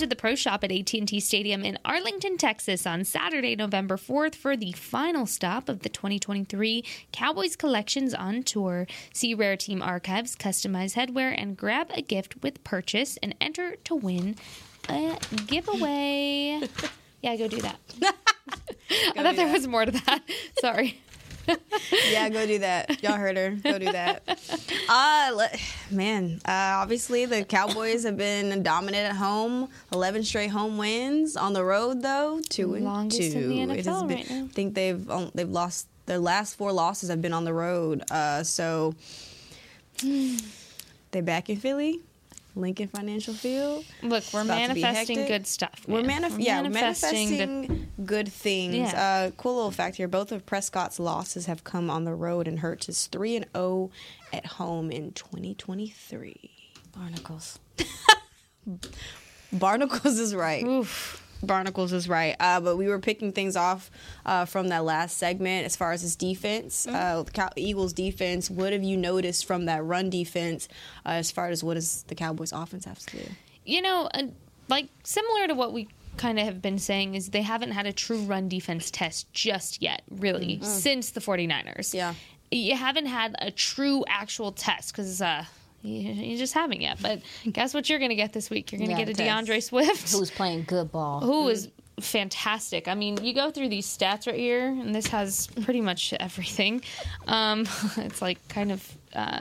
To the Pro Shop at AT&T Stadium in Arlington, Texas on Saturday, November 4th for the final stop of the 2023 Cowboys Collections on Tour. See Rare Team Archives, customize headwear, and grab a gift with purchase and enter to win a giveaway. yeah, go do that. I thought there was more to that. Sorry. yeah, go do that. Y'all heard her. Go do that. Uh, le- man, uh, obviously the Cowboys have been dominant at home. Eleven straight home wins on the road, though two and Longest two. in the NFL been- right now. I think they've on- they've lost their last four losses have been on the road. Uh, so they back in Philly, Lincoln Financial Field. Look, we're It's about to be manifesting good stuff. We're, manif- We're yeah, manifesting good- manifesting good, things. Yeah. Uh, cool little fact here: both of Prescott's losses have come on the road, and Hurts is three and zero at home in 2023. Barnacles. Barnacles is right. Barnacles is right. Uh, but we were picking things off uh, from that last segment as far as his defense. Uh, the Cow- Eagles defense. What have you noticed from that run defense uh, as far as what does the Cowboys offense have to do? you know, uh, like similar to what we kind of have been saying is they haven't had a true run defense test just yet, really, Mm. since the 49ers. Yeah. You haven't had a true actual test because uh, you, you just haven't yet. But guess what you're going to get this week? You're going to Yeah, get a. D'Andre Swift. Who's playing good ball. who is fantastic. I mean, you go through these stats right here, and this has pretty much everything. Um, it's like kind of uh,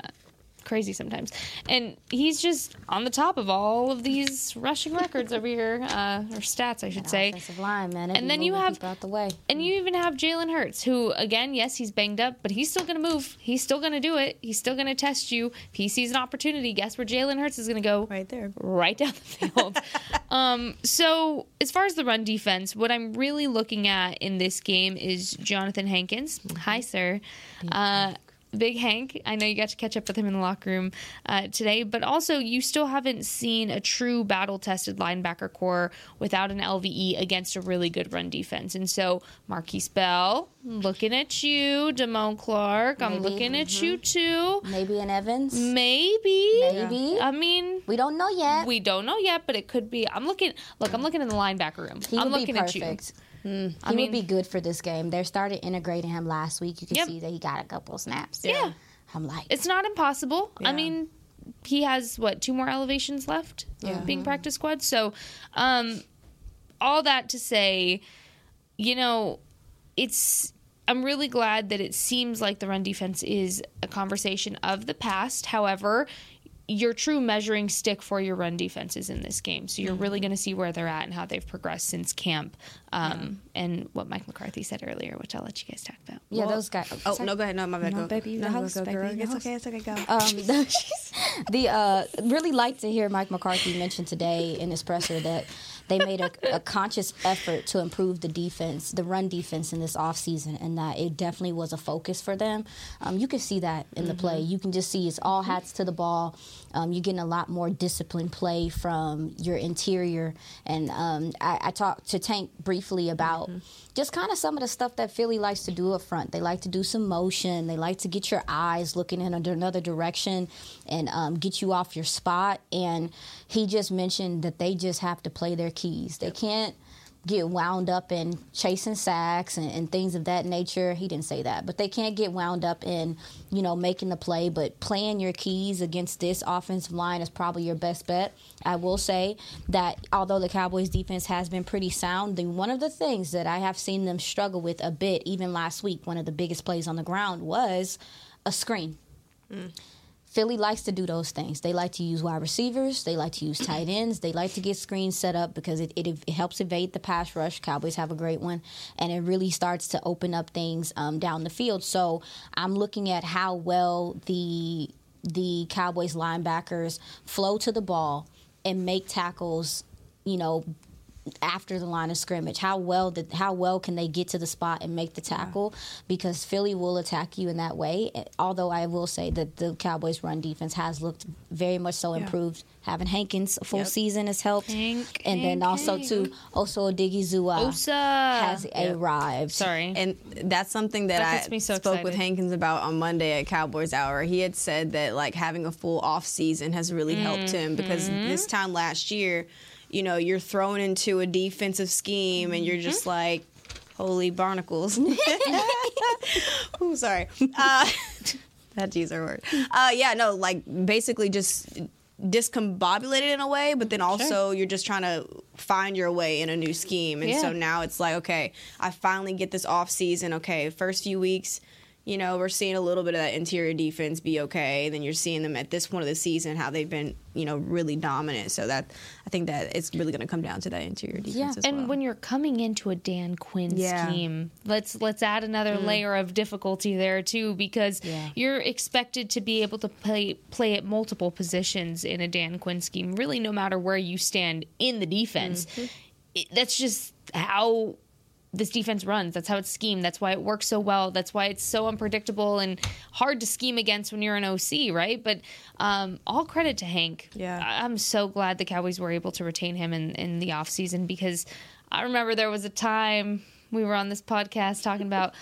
crazy sometimes. And he's just on the top of all of these rushing records over here, uh, or stats, I should say. Offensive line, man. And then you have out the way. And you even have Jalen Hurts, who again, yes, he's banged up, but he's still going to move. He's still going to do it. He's still going to test you. If he sees an opportunity, guess where Jalen Hurts is going to go? Right there, right down the field. um, so as far as the run defense, what I'm really looking at in this game is Jonathan Hankins. Hi, sir. Uh, Big Hank. I know you got to catch up with him in the locker room uh, today, but also you still haven't seen a true battle tested linebacker corps without an LVE against a really good run defense. And so, Markquese Bell, looking at you. Damone Clark, I'm Maybe. looking at you too. Maybe an Evans. Maybe. Maybe. I mean, we don't know yet. We don't know yet, but it could be. I'm looking. Look, I'm looking in the linebacker room. He I'm looking be at you. Perfect. I he mean- would be good for this game. They started integrating him last week. You can Yep. see that he got a couple of snaps. Yeah. I'm like, It's not impossible. I mean, he has what two more elevations left Yeah. being practice squad. So, um, all that to say, you know, it's. I'm really glad that it seems like the run defense is a conversation of the past. However, your true measuring stick for your run defense is in this game. So you're really going to see where they're at and how they've progressed since camp, um, and what Mike McCarthy said earlier, which I'll let you guys talk about. yeah, those guys. Oh sorry. no, go ahead. No, my bad. No, go, baby, no, no, house, go, baby, girl. It's okay. It's okay. Go. Um, the uh, really like to hear Mike McCarthy mention today in his presser that they made a, a conscious effort to improve the defense, the run defense in this offseason, and that it definitely was a focus for them. Um, you can see that in the play. You can just see it's all hats to the ball. Um, you're getting a lot more disciplined play from your interior. And um, I, I talked to Tank briefly about just kind of some of the stuff that Philly likes to do up front. They like to do some motion. They like to get your eyes looking in another direction and um, get you off your spot. And he just mentioned that they just have to play their keys. They can't get wound up in chasing sacks and, and things of that nature. He didn't say that, but they can't get wound up in, you know, making the play. But playing your keys against this offensive line is probably your best bet. I will say that although the Cowboys defense has been pretty sound, the, one of the things that I have seen them struggle with a bit, even last week, one of the biggest plays on the ground was a screen. Mm. Philly likes to do those things. They like to use wide receivers. They like to use tight ends. They like to get screens set up because it, it, it helps evade the pass rush. Cowboys have a great one. And it really starts to open up things um, down the field. So I'm looking at how well the the Cowboys linebackers flow to the ball and make tackles, you know, after the line of scrimmage. How well did how well can they get to the spot and make the tackle? Because Philly will attack you in that way. Although I will say that the Cowboys' run defense has looked very much so Yeah. improved. Having Hankins a full Yep. season has helped, Hank, and then also Hank. too, also Odighizuwa Osa has arrived. Sorry. And that's something that, That I me so spoke with. Hankins about on Monday at Cowboys Hour. He had said that like having a full off season has really helped mm-hmm. him because this time last year, you know, you're thrown into a defensive scheme and you're just Mm-hmm. like, holy barnacles. Sorry. Uh, that word. Uh, yeah, no, like basically just discombobulated in a way, but then also you're just trying to find your way in a new scheme. And so now it's like, okay, I finally get this off season. Okay, first few weeks, you know, we're seeing a little bit of that interior defense be okay. And then you're seeing them at this point of the season how they've been, you know, really dominant. So that I think that it's really going to come down to that interior defense as and well. when you're coming into a Dan Quinn Yeah. scheme, let's let's add another Mm. layer of difficulty there too, because Yeah. you're expected to be able to play play at multiple positions in a Dan Quinn scheme. Really, no matter where you stand in the defense, Mm-hmm. it, that's just how this defense runs. That's how it's schemed. That's why it works so well. That's why it's so unpredictable and hard to scheme against when you're an OC, right? But um, all credit to Hank. Yeah. I- I'm so glad the Cowboys were able to retain him in, in the offseason because I remember there was a time we were on this podcast talking about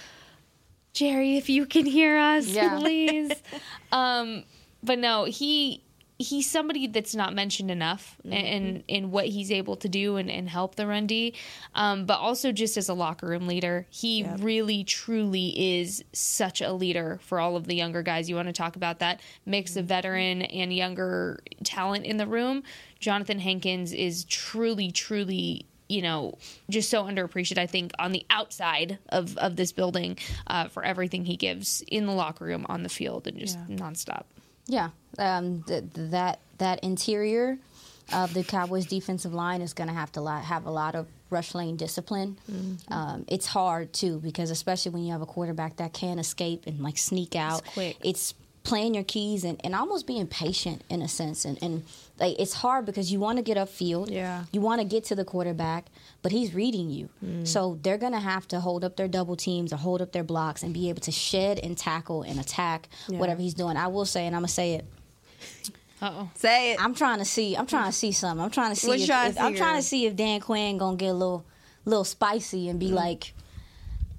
Jerry, if you can hear us, Yeah. please. um, but no, he he's somebody that's not mentioned enough Mm-hmm. in in what he's able to do and, and help the run D. Um, but also just as a locker room leader, he really truly is such a leader for all of the younger guys. You want to talk about that mix of veteran and younger talent in the room. Jonathan Hankins is truly, truly you know, just so underappreciated, I think, on the outside of, of this building uh, for everything he gives in the locker room, on the field, and just nonstop. Yeah, um, th- th- that that interior of the Cowboys' defensive line is going to have to have a lot of rush lane discipline. Mm-hmm. Um, it's hard too because especially when you have a quarterback that can escape and like sneak out, quick. it's playing your keys and, and almost being patient in a sense and, and like it's hard because you want to get upfield Yeah. you want to get to the quarterback but he's reading you Mm. so they're going to have to hold up their double teams or hold up their blocks and be able to shed and tackle and attack Yeah. whatever he's doing i will say and i'm going to say it Uh oh. Say it. I'm trying to see. I'm trying to see something. I'm trying to see. What you If, trying if- to I'm figure? trying to see if Dan Quinn gonna get a little, little spicy and be like,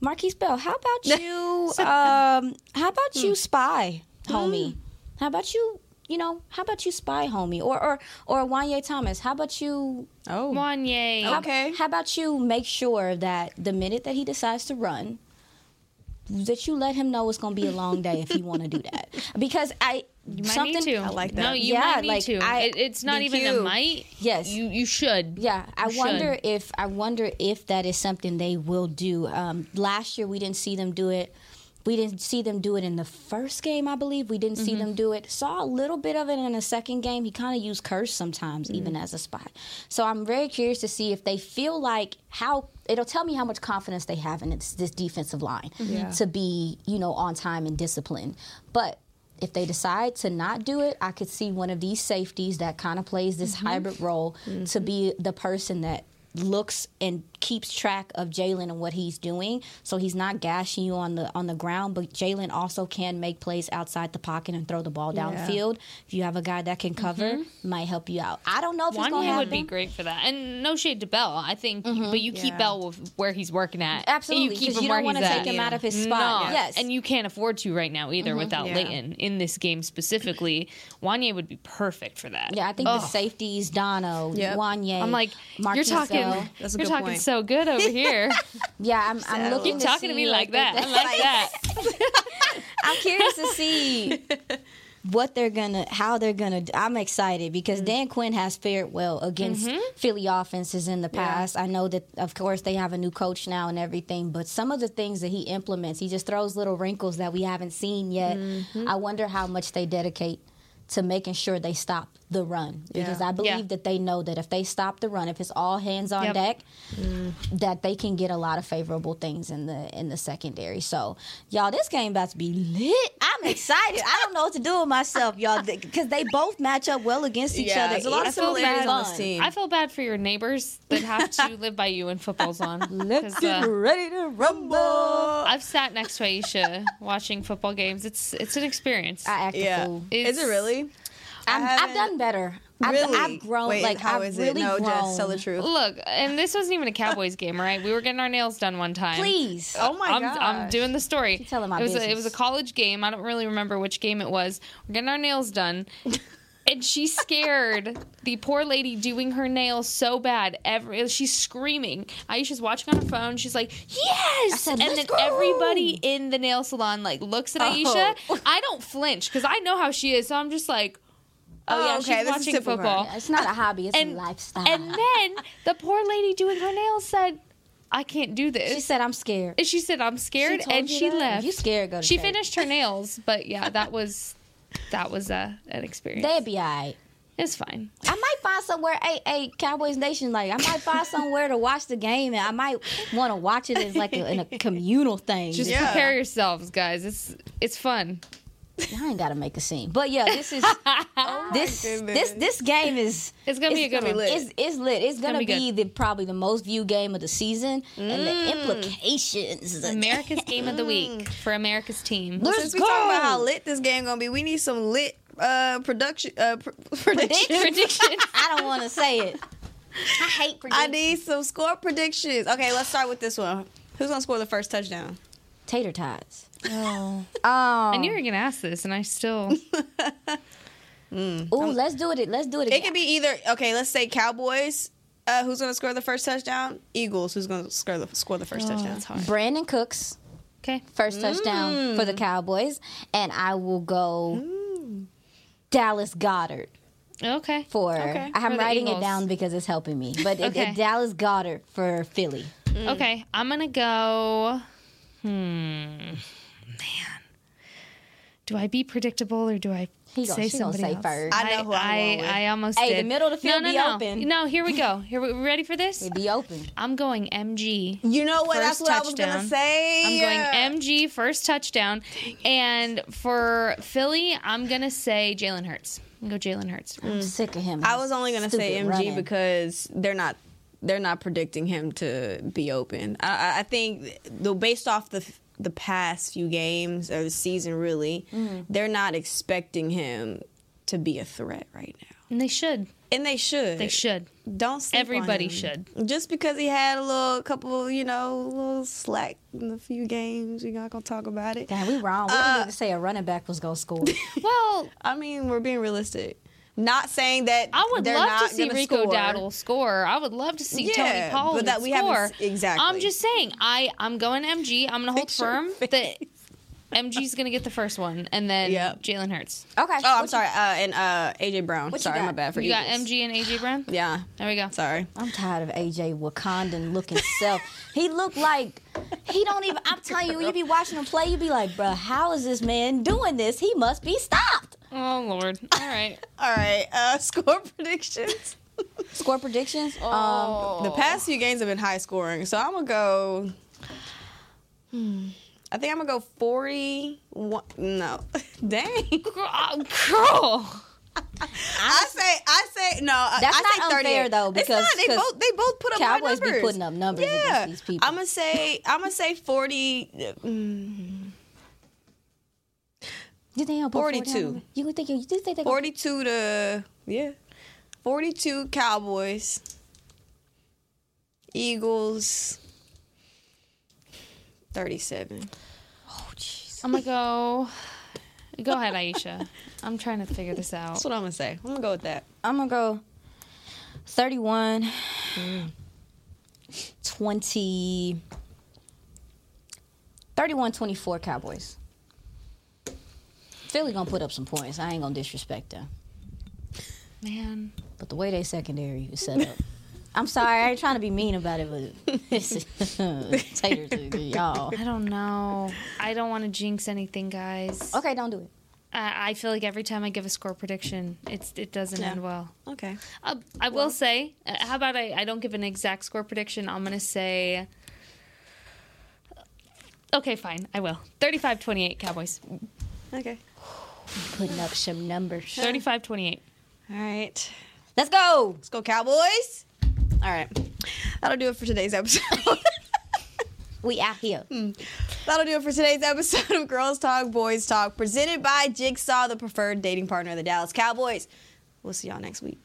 Markquese Bell, how about you? um, how about you spy, homie? How about you? You know, how about you spy, homie? Or or or Juanyeh Thomas, how about you? Oh. Wanye. How, Okay. How about you make sure that the minute that he decides to run, that you let him know it's gonna be a long day if you want to do that. Because I You might something need to. I like that. No, you Yeah, might need like, to. I- it, it's not even a might. Yes. You you should. Yeah, I You wonder if I wonder if that is something they will do. Um, last year we didn't see them do it. We didn't see them do it in the first game, I believe. We didn't see Mm-hmm. them do it. Saw a little bit of it in the second game. He kind of used Kearse sometimes, even Mm. as a spy. So I'm very curious to see if they feel like how it'll tell me how much confidence they have in this, this defensive line Yeah. to be, you know, on time and disciplined. But if they decide to not do it, I could see one of these safeties that kind of plays this hybrid role to be the person that looks and keeps track of Jalen and what he's doing. So he's not gashing you on the on the ground, but Jalen also can make plays outside the pocket and throw the ball downfield. If you have a guy that can cover, mm-hmm. might help you out. I don't know if it's going to Juanyeh happen. would be great for that. And no shade to Bell. I think, mm-hmm. but you keep Yeah. Bell with where he's working at. Absolutely, You keep 'cause him you where don't wanna take at. him out of his spot. No. Yes. And you can't afford to right now either mm-hmm. without Yeah. Leighton in this game specifically. Juanyeh would be perfect for that. Yeah, I think the Ugh. safeties, Dono, Yep. Juanyeh. I'm like, Markquese you're talking, That's a you're good talking point. So good over here. Yeah, I'm, I'm looking Keep to talking to me like the- that. I like that. I'm curious to see what they're gonna, how they're gonna. I'm excited because Dan Quinn has fared well against Mm-hmm. Philly offenses in the past. I know that, of course, they have a new coach now and everything, but some of the things that he implements, he just throws little wrinkles that we haven't seen yet. Mm-hmm. I wonder how much they dedicate to making sure they stop the run because Yeah. I believe Yeah. that they know that if they stop the run, if it's all hands on Yep. deck, that they can get a lot of favorable things in the in the secondary. So, y'all, this game about to be lit. I'm excited. I don't know what to do with myself, y'all, because they both match up well against each Yeah, other. there's a lot of similarities on this team. I feel bad for your neighbors that have to live by you when football's on. Let's get uh, ready to rumble. I've sat next to Aisha watching football games. It's it's an experience. I act a fool. It's- Is it really? I'm, I've done better. I've, Really? I've grown. Wait, like how I've is really it? No, grown. just tell the truth. Look, and this wasn't even a Cowboys game, right? We were getting our nails done one time. Please. Oh my I'm. I'm doing the story. She's telling my it was a, it was a college game. I don't really remember which game it was. We're getting our nails done. And she scared the poor lady doing her nails so bad. Every she's screaming. Aisha's watching on her phone. She's like, "Yes!" said, and then go." everybody in the nail salon like looks at Aisha. Oh. I don't flinch because I know how she is. So I'm just like, "Oh, Oh, yeah, okay, she's this watching typical. football." It's not a hobby. It's And a lifestyle. And then the poor lady doing her nails said, "I can't do this." she said, "I'm scared." And she said, "I'm scared," told and you she that? left. If you scared, go to She church. finished her nails, but yeah, that was that was uh, an experience. They'd be all right. it's fine. I might find somewhere, hey, hey, Cowboys Nation, like I might find somewhere to watch the game, and I might want to watch it as like a, in a communal thing. Just Yeah. prepare yourselves, guys. It's it's fun. I ain't got to make a scene, but yeah, this is this this this game is It's gonna be a good gonna one. lit. It's, it's lit. It's gonna, gonna be be, the probably the most viewed game of the season, and the Mm. implications. America's game of the week for America's team. Let's Since we talking about how lit this game gonna be, we need some lit uh production uh pr- predictions. Predictions. I don't want to say it. I hate I need some score predictions. Okay, let's start with this one. Who's gonna score the first touchdown? tater tots. Oh. Oh, I knew you were um. gonna ask this, and I still. Mm. Ooh, let's do it. Let's do it. It Again. can be either okay. Let's say Cowboys. Uh, who's gonna score the first touchdown? Eagles. Who's gonna score the score the first Oh, touchdown? that's hard. Brandin Cooks. Okay. first touchdown for the mm. Cowboys, and I will go mm. Dallas Goedert Okay. for. Okay. I'm For the writing it down because it's helping me, but it, Okay. it, Dallas Goedert for Philly. Okay. I'm gonna go. Hmm. Man. Do I be predictable or do I He gonna, Say she gonna somebody say else. first. I know who I'm I, with. I almost Hey, the middle of the field no, no, be no. open. No, here we go. Here we we ready for this? It be open. I'm going MG. You know what? That's First what I was gonna touchdown. say. I'm going MG first touchdown, and for Philly, I'm gonna say Jalen Hurts. I'm go Jalen Hurts. I'm mm. sick of him. I was only gonna say MG running. because they're not they're not predicting him to be open. I- I, I think the based off the the past few games or the season, really, Mm-hmm. they're not expecting him to be a threat right now, And they should. and they should. They should. Don't sleep on Everybody him. should. Just because he had a little couple, you know, a little slack in a few games, we're not gonna talk about it. Damn, we wrong. We Uh, didn't even say a running back was gonna score. Well, I mean, we're being realistic. Not saying that I would they're love not to see Rico score. Dowdle score. I would love to see Yeah, Tony Pollard but that we score. haven't exactly. I'm just saying. I I'm going MG. I'm gonna hold Fix your firm that MG's gonna get the first one, and then Yep. Jalen Hurts. Okay. Oh, I'm sorry. Uh, and uh, AJ Brown. What you sorry, got? my bad for You got MG and AJ Brown. Yeah. There we go. Sorry. I'm tired of AJ Wakandan looking self. He looked like he don't even. I'm telling you, when you be watching him play, You'd be like, bruh, how is this man doing this? He must be stopped. Oh Lord. All right. All right. Uh, score predictions. Score predictions. Um, Oh. The past few games have been high scoring, so I'm gonna go. Hmm. I think I'm gonna go 41. No, dang. Girl, girl. I say, I say, no. I- That's I not say 38. unfair, though, It's because- not. they 'cause both they both put up high Cowboys be numbers. putting up numbers yeah. against these people. I'm gonna say, I'm gonna say 40. mm, you think I'll put 42. on them? You think you, you think they gonna 42 to yeah 42 cowboys eagles 37 Oh jeez. I'm gonna go. Go ahead, Aisha. I'm trying to figure this out. that's what i'm gonna say i'm gonna go with that I'm gonna go 31 mm. 20 31 24 Cowboys. Philly gonna put up some points. I ain't gonna disrespect them. Man, But the way they secondary is set up. I'm sorry, I ain't trying to be mean about it, but it's taters to y'all. I don't know. I don't want to jinx anything, guys. Okay, don't do it. I, I feel like every time I give a score prediction, it's it doesn't Yeah. end well. okay Uh, I will say, uh, how about I, I don't give an exact score prediction? I'm going to say. Okay, fine. I will. 35 28 Cowboys. okay Putting up some numbers. 35 28. all right Let's go. let's go cowboys all right that'll do it for today's episode We out here. Hmm. That'll do it for today's episode of Girls Talk, Boys Talk, presented by Jigsaw, the preferred dating partner of the Dallas Cowboys. We'll see y'all next week.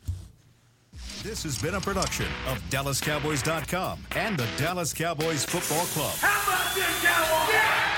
This has been a production of DallasCowboys.com and the Dallas Cowboys Football Club. How about this, Cowboys?